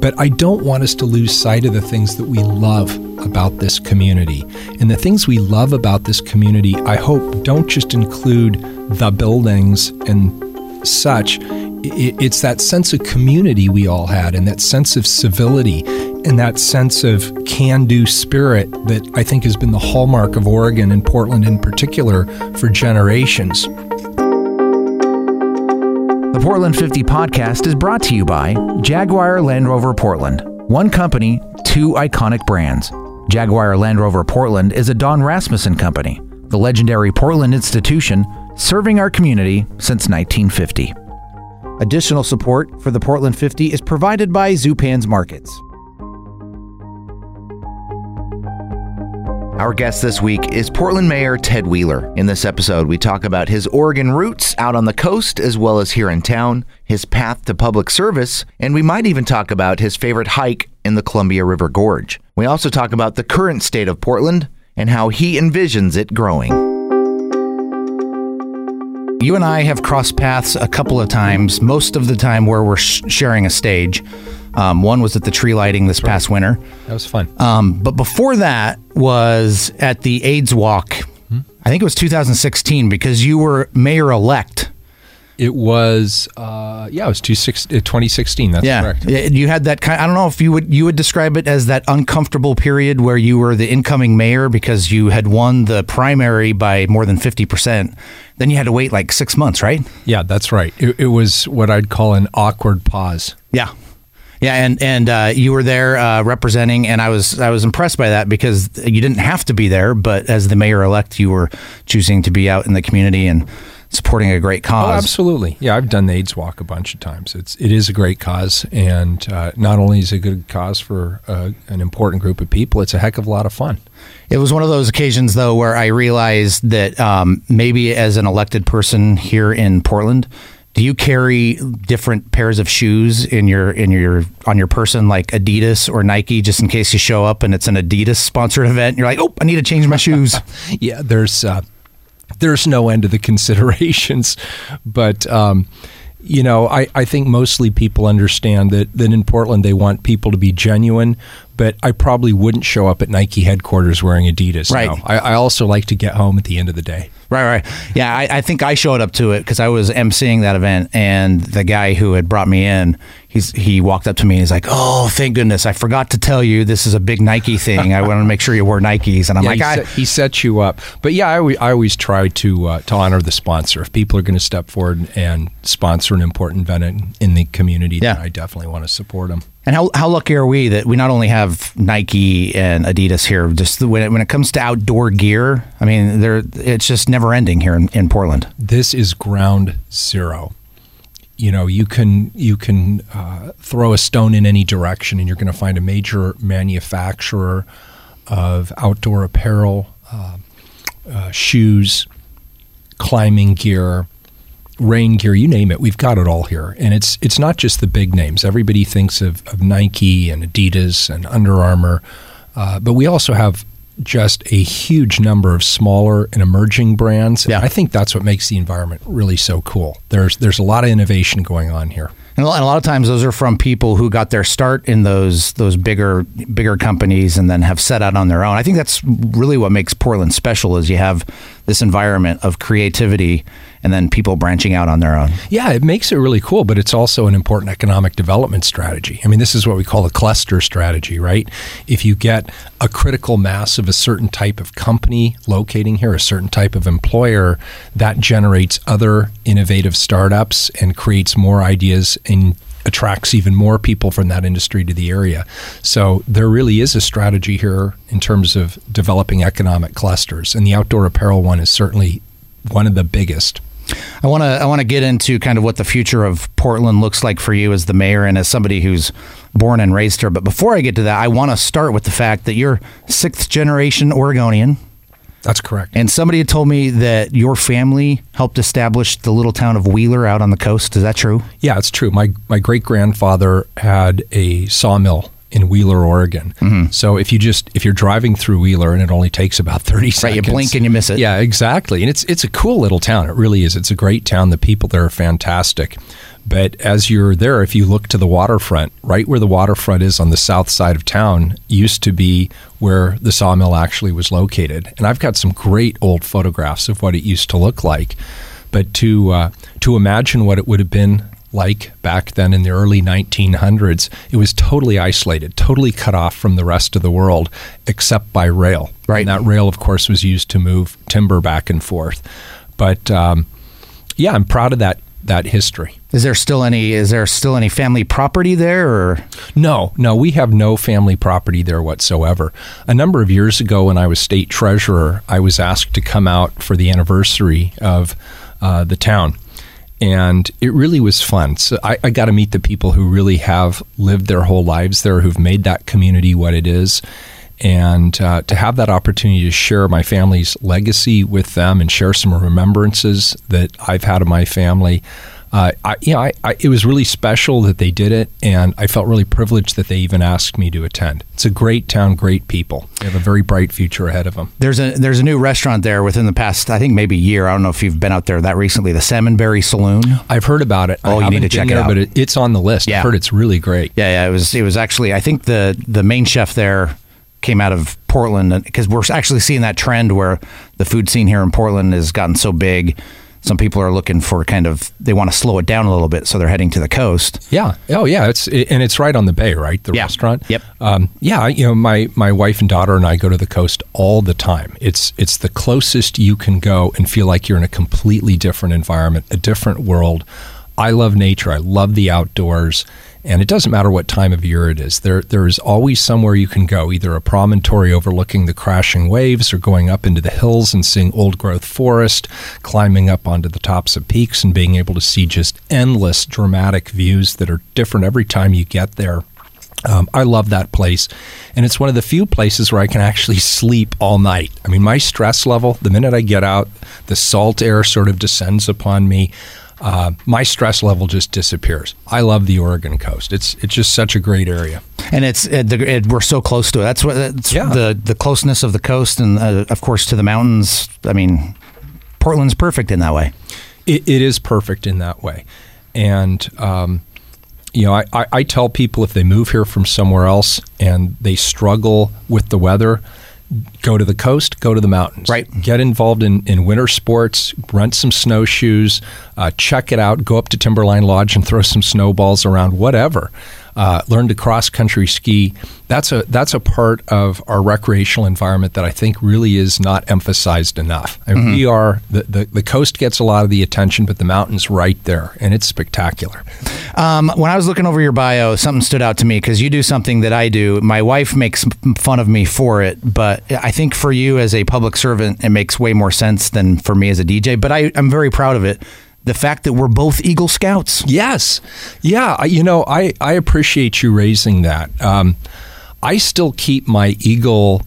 but I don't want us to lose sight of the things that we love about this community. And the things we love about this community, I hope, don't just include the buildings and such. It's that sense of community we all had, and that sense of civility, and that sense of can do spirit that I think has been the hallmark of Oregon and Portland in particular for generations. The Portland 50 podcast is brought to you by Jaguar Land Rover Portland. One company, two iconic brands. Jaguar Land Rover Portland is a Don Rasmussen company, the legendary Portland institution serving our community since 1950. Additional support for the Portland 50 is provided by Zupan's Markets. Our guest this week is Portland Mayor Ted Wheeler. In this episode, we talk about his Oregon roots out on the coast as well as here in town, his path to public service, and we might even talk about his favorite hike in the Columbia River Gorge. We also talk about the current state of Portland and how he envisions it growing. You and I have crossed paths a couple of times, most of the time where we're sh- sharing a stage. Um, one was at the tree lighting this past winter. That was fun. Um, but before that was at the AIDS Walk. Hmm? I think it was 2016 because you were mayor elect. It was, uh, yeah, it was 2016. That's yeah. correct. You had that kind. I don't know if you would you would describe it as that uncomfortable period where you were the incoming mayor because you had won the primary by more than 50 percent. Then you had to wait like six months, right? Yeah, that's right. It, it was what I'd call an awkward pause. Yeah, yeah, and and uh, you were there uh, representing, and I was I was impressed by that because you didn't have to be there, but as the mayor elect, you were choosing to be out in the community and supporting a great cause. Oh, absolutely. Yeah, I've done the AIDS Walk a bunch of times. It's it is a great cause, and uh, not only is it a good cause for uh, an important group of people, it's a heck of a lot of fun. It was one of those occasions, though, where I realized that um, maybe as an elected person here in Portland do you carry different pairs of shoes in your in your on your person like Adidas or Nike just in case you show up and it's an Adidas sponsored event? And you're like oh I need to change my shoes. Yeah there's uh, there's no end to the considerations but um, you know I, I think mostly people understand that that in Portland they want people to be genuine but I probably wouldn't show up at Nike headquarters wearing Adidas. Right. No. I, I, also like to get home at the end of the day. Right, right. Yeah, I, I think I showed up to it because I was emceeing that event, and the guy who had brought me in, he's he walked up to me and he's like, "Oh, thank goodness! I forgot to tell you this is a big Nike thing. I want to make sure you wore Nikes." And I'm yeah, like, he, I, set, he set you up, but yeah, I, I always try to uh, to honor the sponsor. If people are going to step forward and sponsor an important event in, in the community, yeah. I definitely want to support them. And how, how lucky are we that we not only have Nike and Adidas here, just when it, when it comes to outdoor gear, I mean, they it's just never ending here in, in Portland. This is ground zero. You know, you can you can uh, throw a stone in any direction, and you're going to find a major manufacturer of outdoor apparel, uh, uh, shoes, climbing gear, rain gear, you name it, we've got it all here. And it's it's not just the big names. Everybody thinks of, of Nike and Adidas and Under Armour, uh, but we also have just a huge number of smaller and emerging brands. Yeah. I think that's what makes the environment really so cool. There's there's a lot of innovation going on here. And a lot of times those are from people who got their start in those those bigger bigger companies and then have set out on their own. I think that's really what makes Portland special is you have this environment of creativity and then people branching out on their own. Yeah, it makes it really cool, but it's also an important economic development strategy. I mean, this is what we call a cluster strategy, right? If you get a critical mass of a certain type of company locating here, a certain type of employer, that generates other innovative startups and creates more ideas and attracts even more people from that industry to the area. So there really is a strategy here in terms of developing economic clusters, and the outdoor apparel one is certainly one of the biggest. I want to I want to get into kind of what the future of Portland looks like for you as the mayor and as somebody who's born and raised here. But before I get to that, I want to start with the fact that you're sixth generation Oregonian. That's correct. And somebody had told me that your family helped establish the little town of Wheeler out on the coast. Is that true? Yeah, it's true. My my great grandfather had a sawmill in Wheeler, Oregon. Mm-hmm. So if you just if you're driving through Wheeler and it only takes about 30 seconds. Right, you blink and you miss it. Yeah, exactly. And it's it's a cool little town. It really is. It's a great town. The people there are fantastic. But as you're there, if you look to the waterfront, right where the waterfront is on the south side of town, used to be where the sawmill actually was located. And I've got some great old photographs of what it used to look like. But to uh, to imagine what it would have been like back then in the early 1900s, it was totally isolated, totally cut off from the rest of the world, except by rail. Right. And that rail, of course, was used to move timber back and forth. But um, yeah, I'm proud of that that history. Is there still any? Is there still any family property there? Or No, no, we have no family property there whatsoever. A number of years ago, when I was state treasurer, I was asked to come out for the anniversary of uh, the town. And it really was fun. So I, I got to meet the people who really have lived their whole lives there, who've made that community what it is. And uh, to have that opportunity to share my family's legacy with them and share some remembrances that I've had of my family uh, I, you know, I, I, it was really special that they did it, and I felt really privileged that they even asked me to attend. It's a great town, great people. They have a very bright future ahead of them. There's a there's a new restaurant there within the past, I think maybe a year. I don't know if you've been out there that recently. The Salmonberry Saloon. I've heard about it. Oh, I you need to check been it out. But it, it's on the list. Yeah. I've heard it's really great. Yeah, yeah. It was it was actually I think the the main chef there came out of Portland because we're actually seeing that trend where the food scene here in Portland has gotten so big. Some people are looking for kind of they want to slow it down a little bit, so they're heading to the coast. Yeah. Oh, yeah. It's it, and it's right on the bay, right? The Yeah. restaurant. Yep. Um, yeah. You know, my my wife and daughter and I go to the coast all the time. It's it's the closest you can go and feel like you're in a completely different environment, a different world. I love nature. I love the outdoors. And it doesn't matter what time of year it is. There, there is always somewhere you can go, either a promontory overlooking the crashing waves, or going up into the hills and seeing old growth forest, climbing up onto the tops of peaks and being able to see just endless dramatic views that are different every time you get there. Um, I love that place. And it's one of the few places where I can actually sleep all night. I mean, my stress level, the minute I get out, the salt air sort of descends upon me. Uh, my stress level just disappears. I love the Oregon coast. It's it's just such a great area. And it's it, it, we're so close to it. That's what that's Yeah. the the closeness of the coast and uh, of course to the mountains. I mean, Portland's perfect in that way. It, it is perfect in that way. And, um, you know, I, I, I tell people if they move here from somewhere else and they struggle with the weather, go to the coast, go to the mountains. Right. Get involved in, in winter sports, rent some snowshoes, uh, check it out, go up to Timberline Lodge and throw some snowballs around, whatever. Uh, learn to cross country ski. That's a that's a part of our recreational environment that I think really is not emphasized enough. And we are the, the the coast gets a lot of the attention, but the mountains right there, and it's spectacular. Um, when I was looking over your bio, something stood out to me because you do something that I do. My wife makes fun of me for it, but I think for you as a public servant, it makes way more sense than for me as a DJ. But I, I'm very proud of it. The fact that we're both Eagle Scouts. Yes, yeah. You know, I I appreciate you raising that. Um, I still keep my eagle.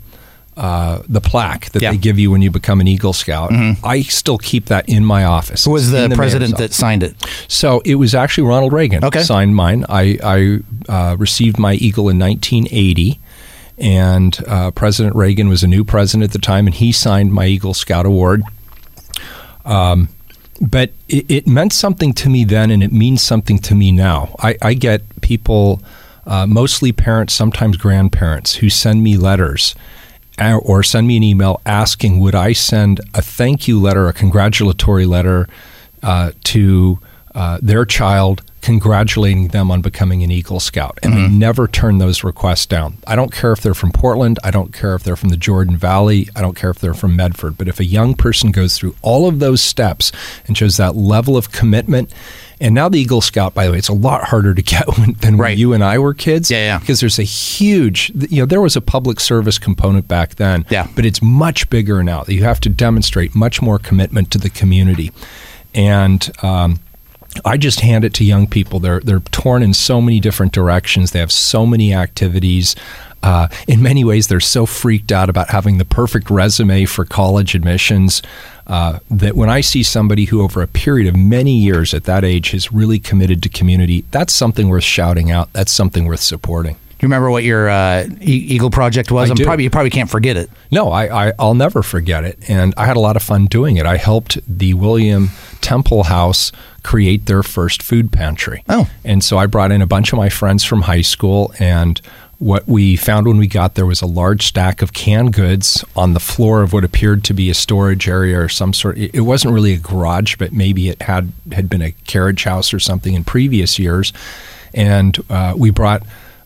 Uh, the plaque that Yeah. they give you when you become an Eagle Scout, I still keep that in my office. Who was It's the, president that signed it? So it was actually Ronald Reagan Okay. signed mine. I, I uh, received my Eagle in 1980, and uh, President Reagan was a new president at the time, and he signed my Eagle Scout Award. Um, but it, it meant something to me then, and it means something to me now. I, I get people, uh, mostly parents, sometimes grandparents, who send me letters or send me an email asking, would I send a thank you letter, a congratulatory letter uh, to uh, their child, congratulating them on becoming an Eagle Scout. And I never turn those requests down. I don't care if they're from Portland. I don't care if they're from the Jordan Valley. I don't care if they're from Medford. But if a young person goes through all of those steps and shows that level of commitment, and now the Eagle Scout, by the way, it's a lot harder to get when, than Right. when you and I were kids. Yeah, yeah. Because there's a huge, you know, there was a public service component back then. Yeah. But it's much bigger now. You have to demonstrate much more commitment to the community. And, um, I just hand it to young people. They're they're torn in so many different directions. They have so many activities. Uh, in many ways, they're so freaked out about having the perfect resume for college admissions uh, that when I see somebody who, over a period of many years at that age, has really committed to community, that's something worth shouting out. That's something worth supporting. You remember what your uh, e- Eagle project was? I I'm do. probably you probably can't forget it. No, I, I I'll never forget it, and I had a lot of fun doing it. I helped the William Temple House create their first food pantry. Oh. and so I brought in a bunch of my friends from high school, and what we found when we got there was a large stack of canned goods on the floor of what appeared to be a storage area or some sort. It it wasn't really a garage, but maybe it had had been a carriage house or something in previous years, and uh, we brought.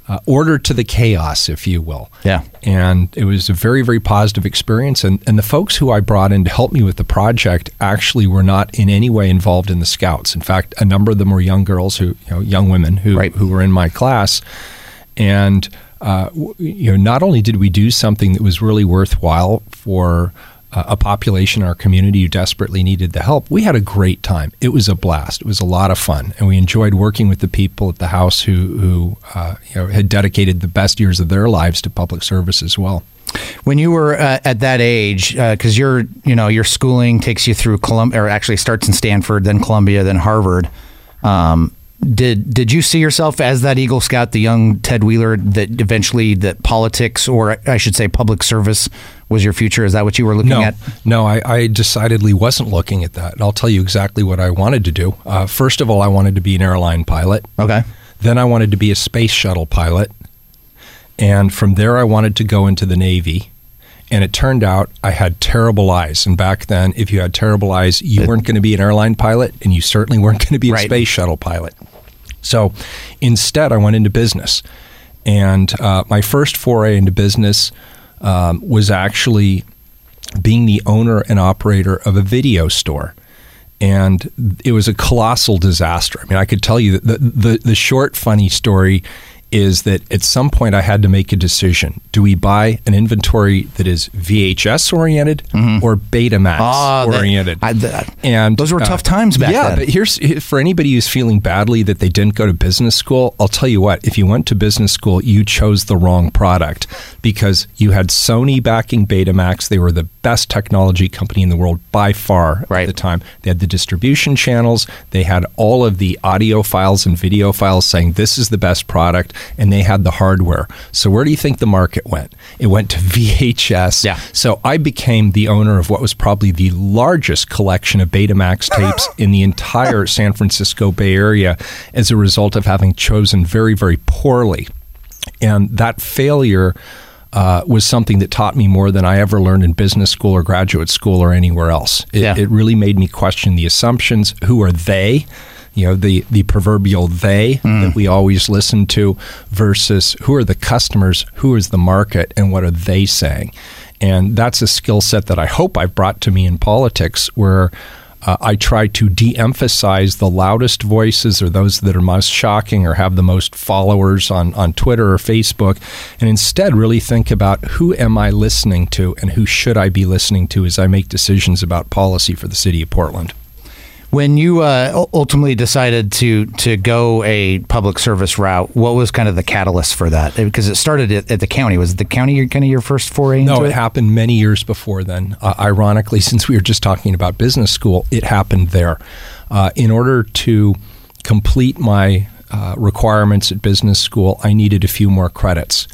Uh, order to the chaos, if you will Yeah. and it was a very very positive experience and, and the folks who i brought in to help me with the project actually were not in any way involved in the scouts in fact a number of them were young girls who you know young women who, Right. who were in my class and uh, w- you know not only did we do something that was really worthwhile for a population in our community who desperately needed the help we had a great time. It was a blast. It was a lot of fun. And we enjoyed working with the people at the house who who uh, you know had dedicated the best years of their lives to public service as well. When you were uh, at that age, because your you know your schooling takes you through Columbia, or actually starts in Stanford, then Columbia, then Harvard. Um, did did you see yourself as that Eagle Scout, the young Ted Wheeler, that eventually that politics, or I should say, public service, was your future? Is that what you were looking no, at? No, I, I decidedly wasn't looking at that. And I'll tell you exactly what I wanted to do. Uh, first of all, I wanted to be an airline pilot. Okay. Then I wanted to be a space shuttle pilot. And from there, I wanted to go into the Navy. And it turned out I had terrible eyes. And back then, if you had terrible eyes, you weren't going to be an airline pilot, and you certainly weren't going to be a space shuttle pilot. So instead, I went into business. And uh, my first foray into business um, was actually being the owner and operator of a video store. And it was a colossal disaster. I mean, I could tell you the, the, the short, funny story is that at some point I had to make a decision. Do we buy an inventory that is VHS oriented or Betamax that- oriented? I- that- and those were uh, tough times back then. yeah, then. but here's for anybody who's feeling badly that they didn't go to business school. I'll tell you what: if you went to business school, you chose the wrong product because you had Sony backing Betamax. They were the best technology company in the world by far Right. at the time. They had the distribution channels. They had all of the audiophiles and videophiles saying this is the best product, and they had the hardware. So where do you think the market went? It went to VHS. Yeah. So I became the owner of what was probably the largest collection of Betamax tapes in the entire San Francisco Bay Area as a result of having chosen very, very poorly. And that failure uh, was something that taught me more than I ever learned in business school or graduate school or anywhere else. It, Yeah. it really made me question the assumptions. Who are they? You know, the, the proverbial they that we always listen to versus who are the customers, who is the market, and what are they saying? And that's a skill set that I hope I've brought to me in politics where uh, I try to de emphasize the loudest voices or those that are most shocking or have the most followers on, on Twitter or Facebook, and instead really think about who am I listening to and who should I be listening to as I make decisions about policy for the city of Portland. When you uh, ultimately decided to to go a public service route, what was kind of the catalyst for that? Because it started at, at the county. Was the county your, kind of your first foray into No, it? it happened many years before then. Uh, ironically, since we were just talking about business school, it happened there. Uh, in order to complete my uh, requirements at business school, I needed a few more credits.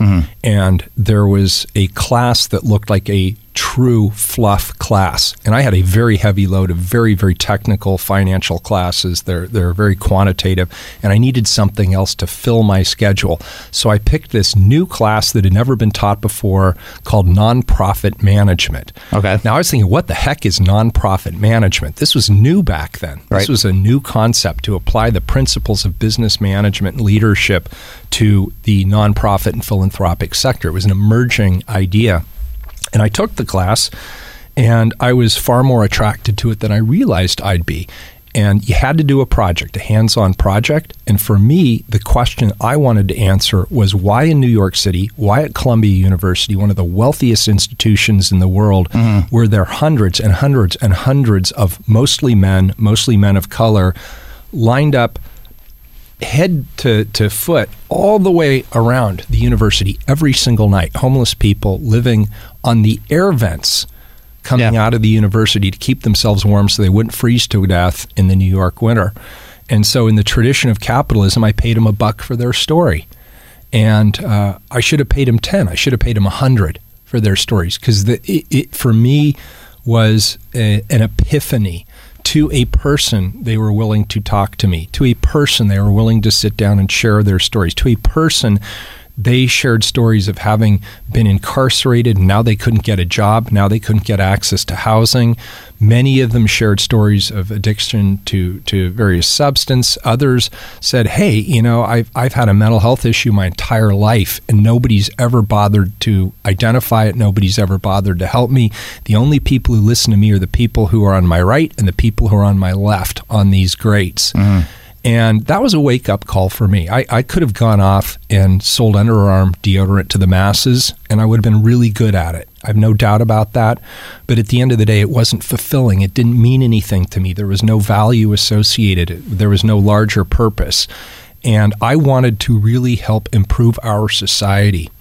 And there was a class that looked like a true fluff class. And I had a very heavy load of very, very technical financial classes. They're, they're very quantitative. And I needed something else to fill my schedule. So I picked this new class that had never been taught before called nonprofit management. Okay. Now I was thinking, what the heck is nonprofit management? This was new back then. Right. This was a new concept to apply the principles of business management and leadership to the nonprofit and philanthropic sector. It was an emerging idea. And I took the class and I was far more attracted to it than I realized I'd be. And you had to do a project, a hands on project. And for me, the question I wanted to answer was why in New York City, why at Columbia University, one of the wealthiest institutions in the world, mm-hmm. were there hundreds and hundreds and hundreds of mostly men, mostly men of color, lined up head to, to foot all the way around the university every single night. Homeless people living on the air vents coming Yeah. out of the university to keep themselves warm so they wouldn't freeze to death in the New York winter. And so, in the tradition of capitalism, I paid them a buck for their story. and uh, I should have paid them ten. I should have paid them a hundred for their stories because it, it for me was a, an epiphany to a person they were willing to talk to me to a person they were willing to sit down and share their stories to a person they shared stories of having been incarcerated now they couldn't get a job, now they couldn't get access to housing. Many of them shared stories of addiction to, to various substance. Others said, Hey, you know, I've, I've had a mental health issue my entire life and nobody's ever bothered to identify it. Nobody's ever bothered to help me. The only people who listen to me are the people who are on my right and the people who are on my left on these grates. Mm-hmm. And that was a wake up call for me. I, I could have gone off and sold underarm deodorant to the masses, and I would have been really good at it. I have no doubt about that. But at the end of the day, it wasn't fulfilling. It didn't mean anything to me. There was no value associated, there was no larger purpose. And I wanted to really help improve our society.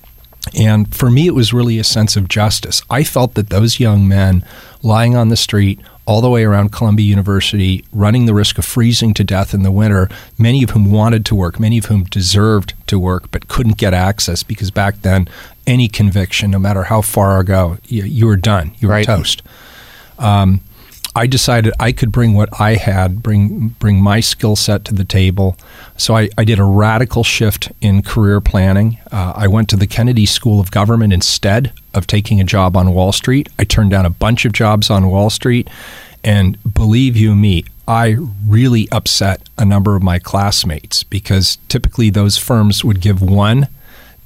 And for me, it was really a sense of justice. I felt that those young men lying on the street all the way around Columbia University, running the risk of freezing to death in the winter, many of whom wanted to work, many of whom deserved to work, but couldn't get access because back then, any conviction, no matter how far ago, you, you were done. You were right. toast. Um, I decided I could bring what I had, bring bring my skill set to the table. So I, I, did a radical shift in career planning. Uh, I went to the Kennedy School of Government instead of taking a job on Wall Street. I turned down a bunch of jobs on Wall Street, and believe you me, I really upset a number of my classmates because typically those firms would give one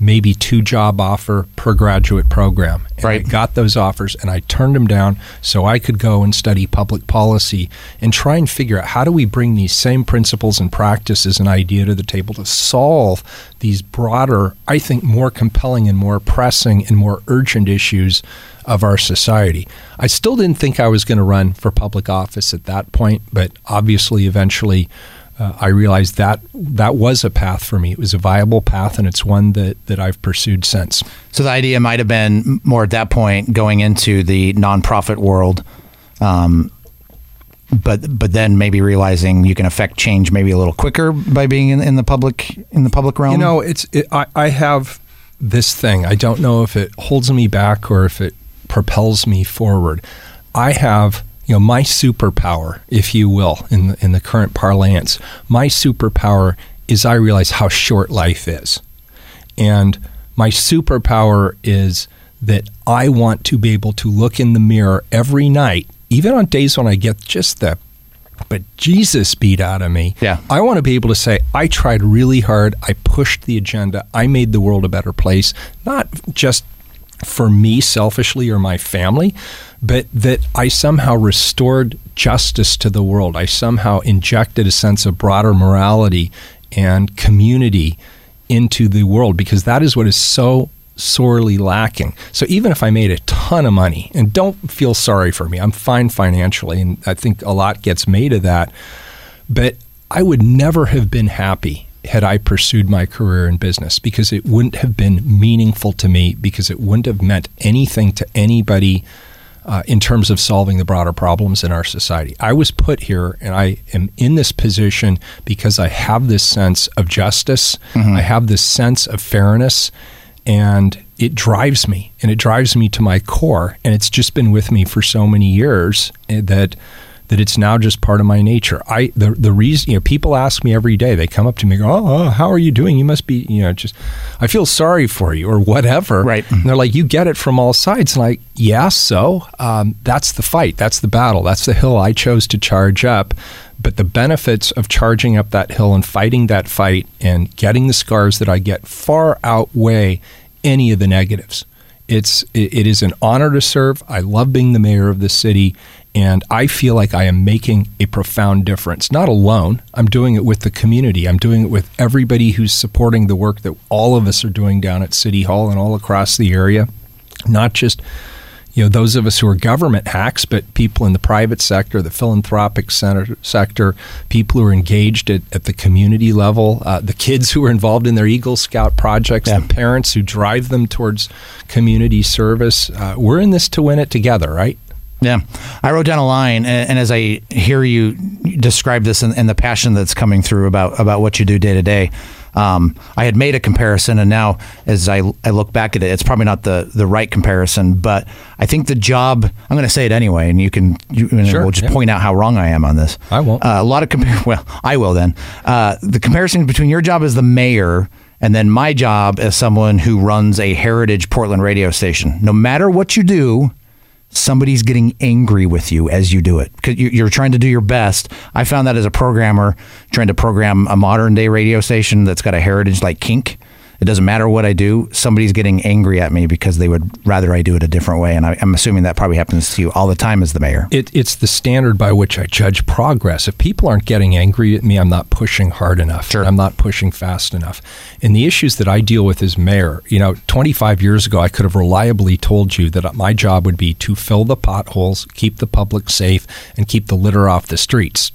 maybe two job offer per graduate program. And right. I got those offers and I turned them down so I could go and study public policy and try and figure out how do we bring these same principles and practices and idea to the table to solve these broader, I think more compelling and more pressing and more urgent issues of our society. I still didn't think I was going to run for public office at that point, but obviously eventually uh, I realized that that was a path for me. It was a viable path, and it's one that, that I've pursued since. So the idea might have been more at that point going into the nonprofit world, um, but but then maybe realizing you can affect change maybe a little quicker by being in, in the public in the public realm. You know, it's it, I, I have this thing. I don't know if it holds me back or if it propels me forward. I have you know, my superpower, if you will, in the, in the current parlance, my superpower is I realize how short life is. And my superpower is that I want to be able to look in the mirror every night, even on days when I get just the but Jesus beat out of me. Yeah. I want to be able to say, I tried really hard. I pushed the agenda. I made the world a better place, not just for me selfishly or my family, but that I somehow restored justice to the world. I somehow injected a sense of broader morality and community into the world because that is what is so sorely lacking. So even if I made a ton of money, and don't feel sorry for me, I'm fine financially, and I think a lot gets made of that, but I would never have been happy had I pursued my career in business because it wouldn't have been meaningful to me because it wouldn't have meant anything to anybody uh, in terms of solving the broader problems in our society. I was put here and I am in this position because I have this sense of justice, mm-hmm. I have this sense of fairness, and it drives me and it drives me to my core. And it's just been with me for so many years eh, that that it's now just part of my nature. I the the reason you know people ask me every day. They come up to me, go, "Oh, oh how are you doing? You must be you know just I feel sorry for you or whatever." Right. And they're like, "You get it from all sides." And like, yeah, so um, that's the fight. That's the battle. That's the hill I chose to charge up. But the benefits of charging up that hill and fighting that fight and getting the scars that I get far outweigh any of the negatives. It's it is an honor to serve. I love being the mayor of the city, and I feel like I am making a profound difference. Not alone. I'm doing it with the community. I'm doing it with everybody who's supporting the work that all of us are doing down at City Hall and all across the area. Not just you know those of us who are government hacks, but people in the private sector, the philanthropic center, sector, people who are engaged at, at the community level, uh, the kids who are involved in their Eagle Scout projects, yeah. the parents who drive them towards community service. Uh, we're in this to win it together, right? Yeah, I wrote down a line, and, and as I hear you describe this and, and, the passion that's coming through about about what you do day to day, Um, I had made a comparison, and now as I, I look back at it, it's probably not the, the right comparison, but I think the job, I'm going to say it anyway, and you can, you, sure, we'll just yeah. point out how wrong I am on this. I won't. Uh, a lot of, compar- well, I will then. Uh, the comparison between your job as the mayor and then my job as someone who runs a heritage Portland radio station. No matter what you do, somebody's getting angry with you as you do it because you're trying to do your best. I found that as a programmer trying to program a modern day radio station that's got a heritage like KINK. It doesn't matter what I do. Somebody's getting angry at me because they would rather I do it a different way. And I, am assuming that probably happens to you all the time as the mayor. It, it's the standard by which I judge progress. If people aren't getting angry at me, I'm not pushing hard enough. Sure. I'm not pushing fast enough. And the issues that I deal with as mayor, you know, 25 years ago, I could have reliably told you that my job would be to fill the potholes, keep the public safe, and keep the litter off the streets.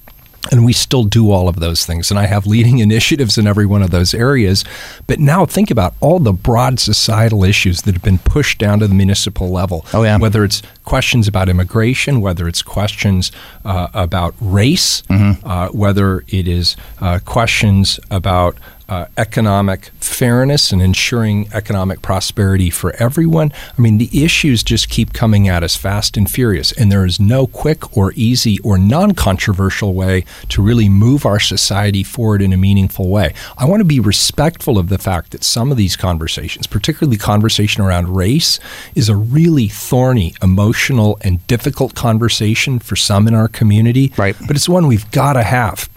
And we still do all of those things. And I have leading initiatives in every one of those areas. But now think about all the broad societal issues that have been pushed down to the municipal level. Oh, yeah. Whether it's questions about immigration, whether it's questions uh, about race, Mm-hmm. uh, whether it is uh, questions about uh, economic fairness and ensuring economic prosperity for everyone. I mean, the issues just keep coming at us fast and furious, and there is no quick or easy or non controversial way to really move our society forward in a meaningful way. I want to be respectful of the fact that some of these conversations, particularly conversation around race, is a really thorny, emotional, and difficult conversation for some in our community. Right. But it's one we've got to have.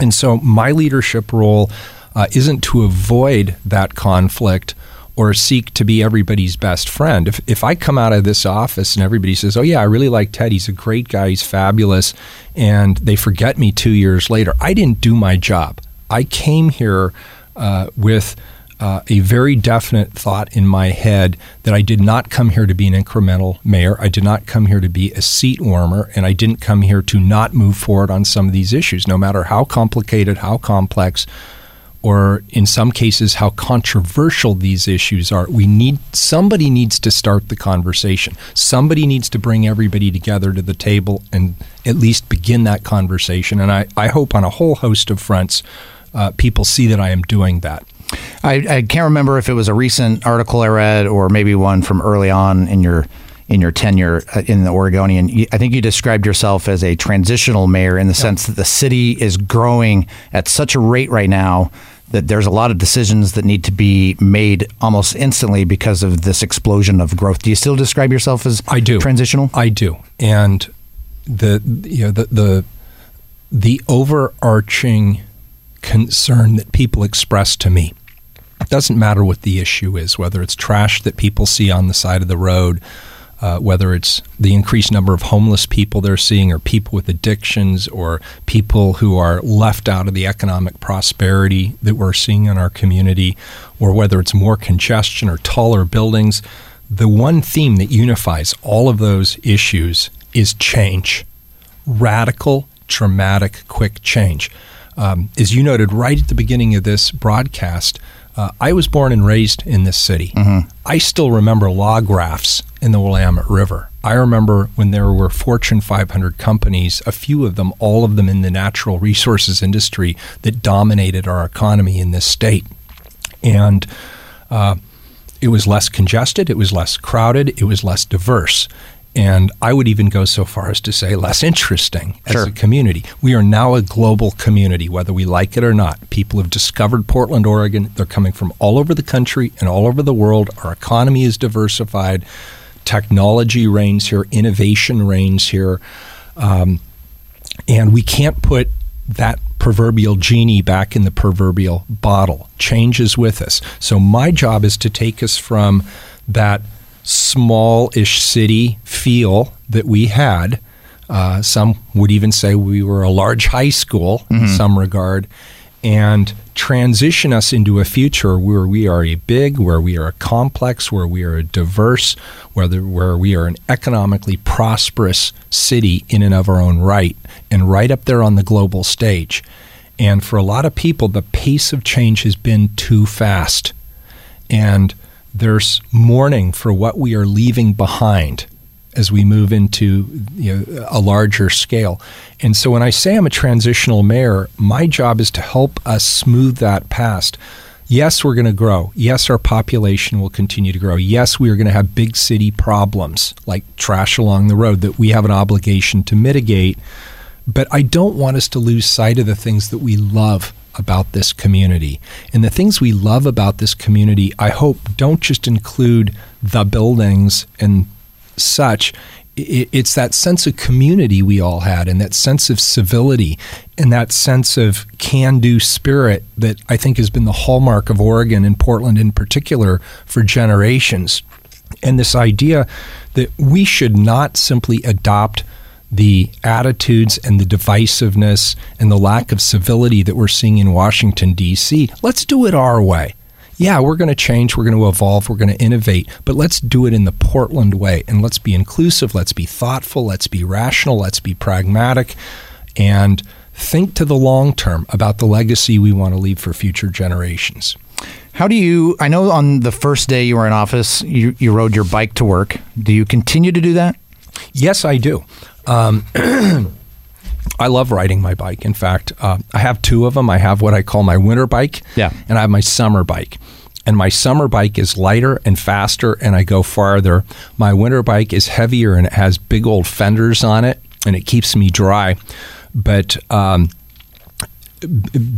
And so my leadership role uh, isn't to avoid that conflict or seek to be everybody's best friend. If, if I come out of this office and everybody says, oh, yeah, I really like Ted, he's a great guy, he's fabulous, and they forget me two years later, I didn't do my job. I came here uh, with uh, a very definite thought in my head that I did not come here to be an incremental mayor. I did not come here to be a seat warmer, and I didn't come here to not move forward on some of these issues, no matter how complicated, how complex, or in some cases how controversial these issues are. We need somebody needs to start the conversation. Somebody needs to bring everybody together to the table and at least begin that conversation. And I, I hope on a whole host of fronts, uh, people see that I am doing that. I, I can't remember if it was a recent article I read or maybe one from early on in your in your tenure uh, in the Oregonian. I think you described yourself as a transitional mayor in the sense that the city is growing at such a rate right now that there's a lot of decisions that need to be made almost instantly because of this explosion of growth. Do you still describe yourself as I do transitional? I do, and the you know the the the overarching concern that people express to me. It doesn't matter what the issue is, whether it's trash that people see on the side of the road, uh, whether it's the increased number of homeless people they're seeing, or people with addictions, or people who are left out of the economic prosperity that we're seeing in our community, or whether it's more congestion or taller buildings. The one theme that unifies all of those issues is change radical, dramatic, quick change. Um, as you noted right at the beginning of this broadcast, uh, I was born and raised in this city. I still remember log rafts in the Willamette River. I remember when there were Fortune 500 companies, a few of them, all of them in the natural resources industry, that dominated our economy in this state. And uh, it was less congested, it was less crowded, it was less diverse. And I would even go so far as to say less interesting as Sure. a community. We are now a global community, whether we like it or not. People have discovered Portland, Oregon. They're coming from all over the country and all over the world. Our economy is diversified. Technology reigns here, innovation reigns here. Um, and we can't put that proverbial genie back in the proverbial bottle. Change is with us. So my job is to take us from that small-ish city feel that we had. Uh, some would even say we were a large high school in some regard, and transition us into a future where we are a big, where we are a complex, where we are a diverse, whether where we are an economically prosperous city in and of our own right, and right up there on the global stage. And for a lot of people, the pace of change has been too fast, and there's mourning for what we are leaving behind as we move into you know, a larger scale. And so when I say I'm a transitional mayor, my job is to help us smooth that past. Yes, we're going to grow. Yes, our population will continue to grow. Yes, we are going to have big city problems like trash along the road that we have an obligation to mitigate. But I don't want us to lose sight of the things that we love about this community. And the things we love about this community, I hope, don't just include the buildings and such it's that sense of community we all had and that sense of civility and that sense of can do spirit that I think has been the hallmark of Oregon and Portland in particular for generations. And this idea that we should not simply adopt the attitudes and the divisiveness and the lack of civility that we're seeing in Washington, D.C. Let's do it our way yeah, we're going to change, we're going to evolve, we're going to innovate, but let's do it in the Portland way. And let's be inclusive, let's be thoughtful, let's be rational, let's be pragmatic, and think to the long term about the legacy we want to leave for future generations. How do you? I know on the first day you were in office, you, you rode your bike to work. Do you continue to do that? Yes, I do. Um, I love riding my bike. In fact, uh, I have two of them. I have what I call my winter bike, yeah. and I have my summer bike. And my summer bike is lighter and faster, and I go farther. My winter bike is heavier and it has big old fenders on it, and it keeps me dry. But um,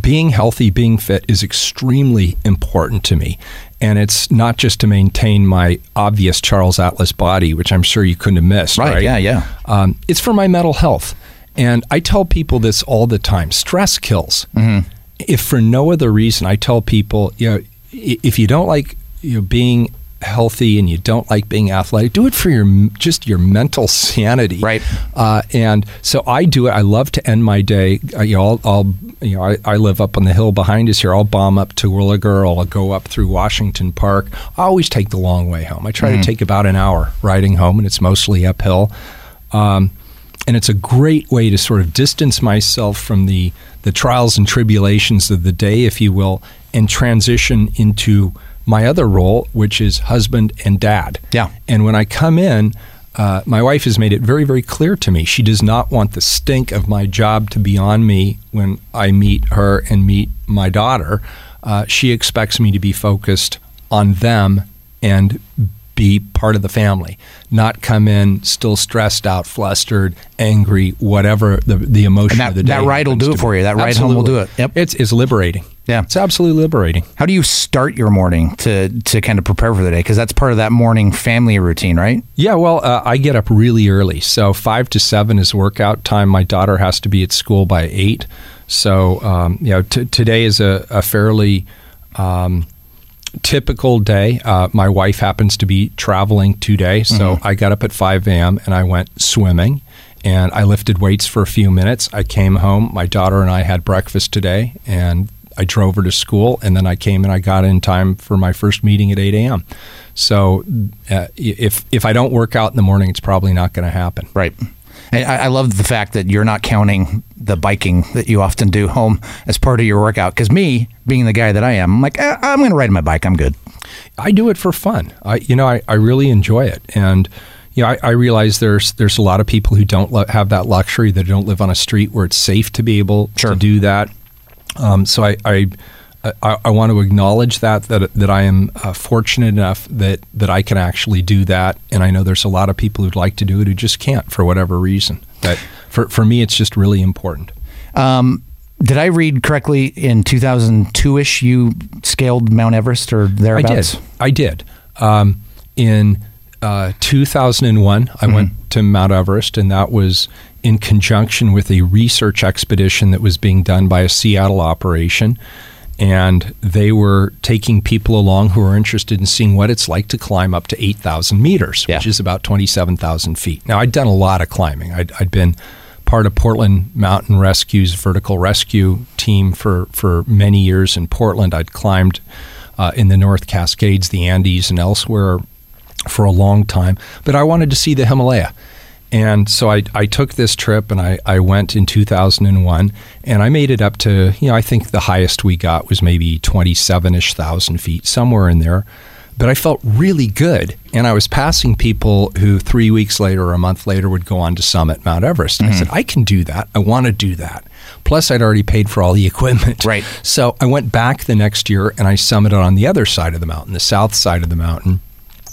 being healthy, being fit is extremely important to me. And it's not just to maintain my obvious Charles Atlas body, which I'm sure you couldn't have missed. Right, right? yeah, yeah. Um, it's for my mental health. And I tell people this all the time stress kills. Mm-hmm. If for no other reason, I tell people, you know, if you don't like you know, being healthy and you don't like being athletic, do it for your just your mental sanity. Right. Uh, and so I do it. I love to end my day. Uh, you know, I'll, I'll you know I, I, live up on the hill behind us here. I'll bomb up to Terwilliger. I'll go up through Washington Park. I always take the long way home. I try mm-hmm. to take about an hour riding home, and it's mostly uphill. Um, and it's a great way to sort of distance myself from the the trials and tribulations of the day, if you will, and transition into my other role, which is husband and dad. Yeah. And when I come in, uh, my wife has made it very, very clear to me she does not want the stink of my job to be on me when I meet her and meet my daughter. Uh, she expects me to be focused on them and be part of the family, not come in still stressed out, flustered, angry, whatever the the emotion that, of the day. That ride will do it for you. That ride home will do it. Yep, it's it's liberating. Yeah, it's absolutely liberating. How do you start your morning to to kind of prepare for the day? Because that's part of that morning family routine, right? Yeah. Well, uh, I get up really early, so five to seven is workout time. My daughter has to be at school by eight, so um, you know t- today is a, a fairly um, typical day, uh, my wife happens to be traveling today, so mm-hmm. I got up at 5 a.m. and I went swimming and I lifted weights for a few minutes. I came home. My daughter and I had breakfast today and I drove her to school and then I came and I got in time for my first meeting at 8 a.m. So uh, if, if I don't work out in the morning, it's probably not going to happen. Right. I, I love the fact that you're not counting the biking that you often do home as part of your workout. Because me, being the guy that I am, I'm like, eh, I'm going to ride my bike. I'm good. I do it for fun. I, you know, I, I really enjoy it, and you know, I, I realize there's there's a lot of people who don't lo- have that luxury. That don't live on a street where it's safe to be able sure. to do that. Um, so I, I I, I, want to acknowledge that that that I am uh, fortunate enough that that I can actually do that, and I know there's a lot of people who'd like to do it who just can't for whatever reason. But for for me, it's just really important. Um, did I read correctly? In 2002 ish, you scaled Mount Everest or thereabouts. I did. I did. Um, in uh, 2001, I mm-hmm. went to Mount Everest, and that was in conjunction with a research expedition that was being done by a Seattle operation and they were taking people along who were interested in seeing what it's like to climb up to 8,000 meters, yeah. which is about 27,000 feet. Now, I'd done a lot of climbing. i had been part of Portland Mountain Rescue's vertical rescue team for, for many years in Portland. I'd climbed uh, in the North Cascades, the Andes, and elsewhere for a long time, but I wanted to see the Himalaya. And so I, I took this trip and I, I went in 2001 and I made it up to, you know, I think the highest we got was maybe 27 ish thousand feet, somewhere in there. but I felt really good. And I was passing people who three weeks later or a month later would go on to summit Mount Everest. And I said, mm-hmm. I can do that. I want to do that. Plus, I'd already paid for all the equipment. Right. So I went back the next year and I summited on the other side of the mountain, the south side of the mountain.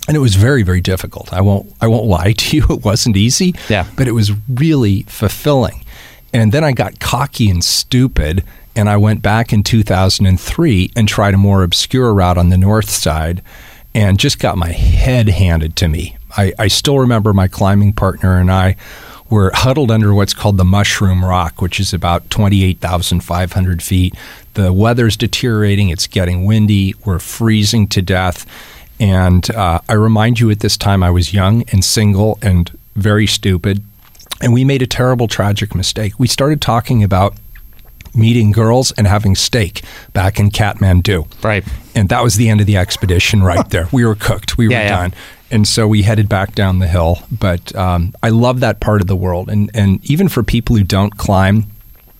And it was very, very difficult. I won't I won't lie to you, it wasn't easy. Yeah. But it was really fulfilling. And then I got cocky and stupid and I went back in 2003 and tried a more obscure route on the north side and just got my head handed to me. I, I still remember my climbing partner and I were huddled under what's called the Mushroom Rock, which is about 28,500 feet. The weather's deteriorating, it's getting windy, we're freezing to death. And uh, I remind you at this time I was young and single and very stupid. And we made a terrible, tragic mistake. We started talking about meeting girls and having steak back in Kathmandu. Right. And that was the end of the expedition right there. We were cooked. We were Yeah, yeah. done. And so we headed back down the hill. But um, I love that part of the world. And, and even for people who don't climb,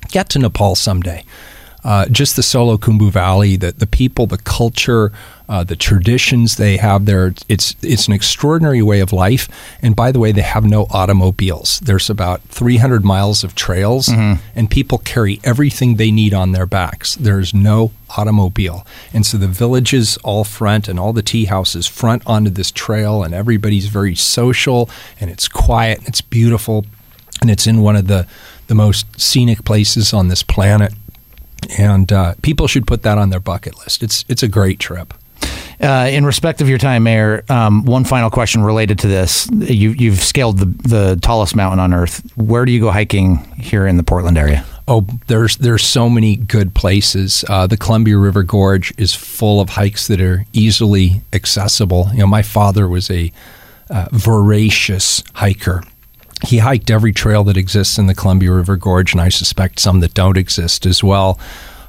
get to Nepal someday. Uh, just the Solu Khumbu Valley, the, the people, the culture, uh, the traditions they have there. It's it's an extraordinary way of life. And by the way, they have no automobiles. There's about 300 miles of trails, and people carry everything they need on their backs. There's no automobile, and so the villages all front, and all the tea houses front onto this trail, and everybody's very social, and it's quiet, and it's beautiful, and it's in one of the the most scenic places on this planet and uh, people should put that on their bucket list. It's it's a great trip. Uh, in respect of your time, Mayor, um, one final question related to this. You, you've scaled the, the tallest mountain on Earth. Where do you go hiking here in the Portland area? Oh, there's there's so many good places. Uh, the Columbia River Gorge is full of hikes that are easily accessible. You know, my father was a uh, voracious hiker. He hiked every trail that exists in the Columbia River Gorge, and I suspect some that don't exist as well.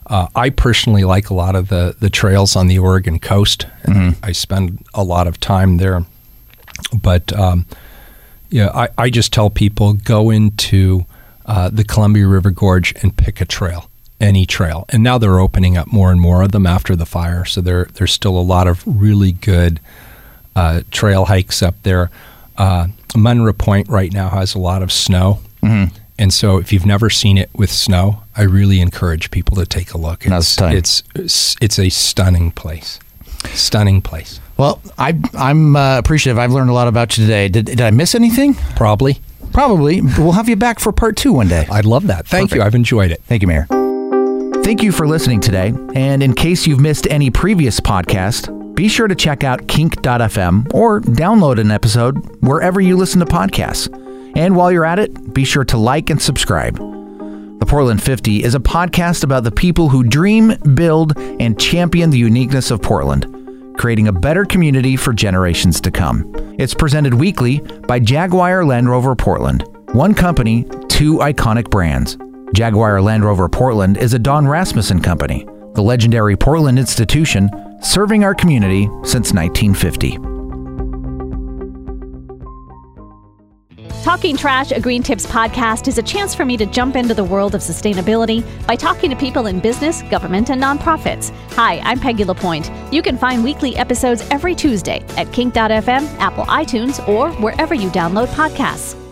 Uh, I personally like a lot of the the trails on the Oregon coast, and I spend a lot of time there. But um, yeah, I, I just tell people go into uh, the Columbia River Gorge and pick a trail, any trail. And now they're opening up more and more of them after the fire. So there there's still a lot of really good uh, trail hikes up there. Uh, Munra Point right now has a lot of snow. And so, if you've never seen it with snow, I really encourage people to take a look. Now's It's, it's it's a stunning place, stunning place. Well, I, I'm uh, appreciative. I've learned a lot about you today. Did, did I miss anything? Probably, Probably. We'll have you back for part two one day. I'd love that. Thank you. I've enjoyed it. Thank you, Mayor. Thank you for listening today. And in case you've missed any previous podcast, be sure to check out kink.fm or download an episode wherever you listen to podcasts. And while you're at it, be sure to like and subscribe. The Portland 50 is a podcast about the people who dream, build, and champion the uniqueness of Portland, creating a better community for generations to come. It's presented weekly by Jaguar Land Rover Portland. One company, two iconic brands. Jaguar Land Rover Portland is a Don Rasmussen company, the legendary Portland institution serving our community since 1950. Talking Trash, a Green Tips podcast, is a chance for me to jump into the world of sustainability by talking to people in business, government, and nonprofits. Hi, I'm Peggy LaPointe. You can find weekly episodes every Tuesday at kink.fm, Apple iTunes, or wherever you download podcasts.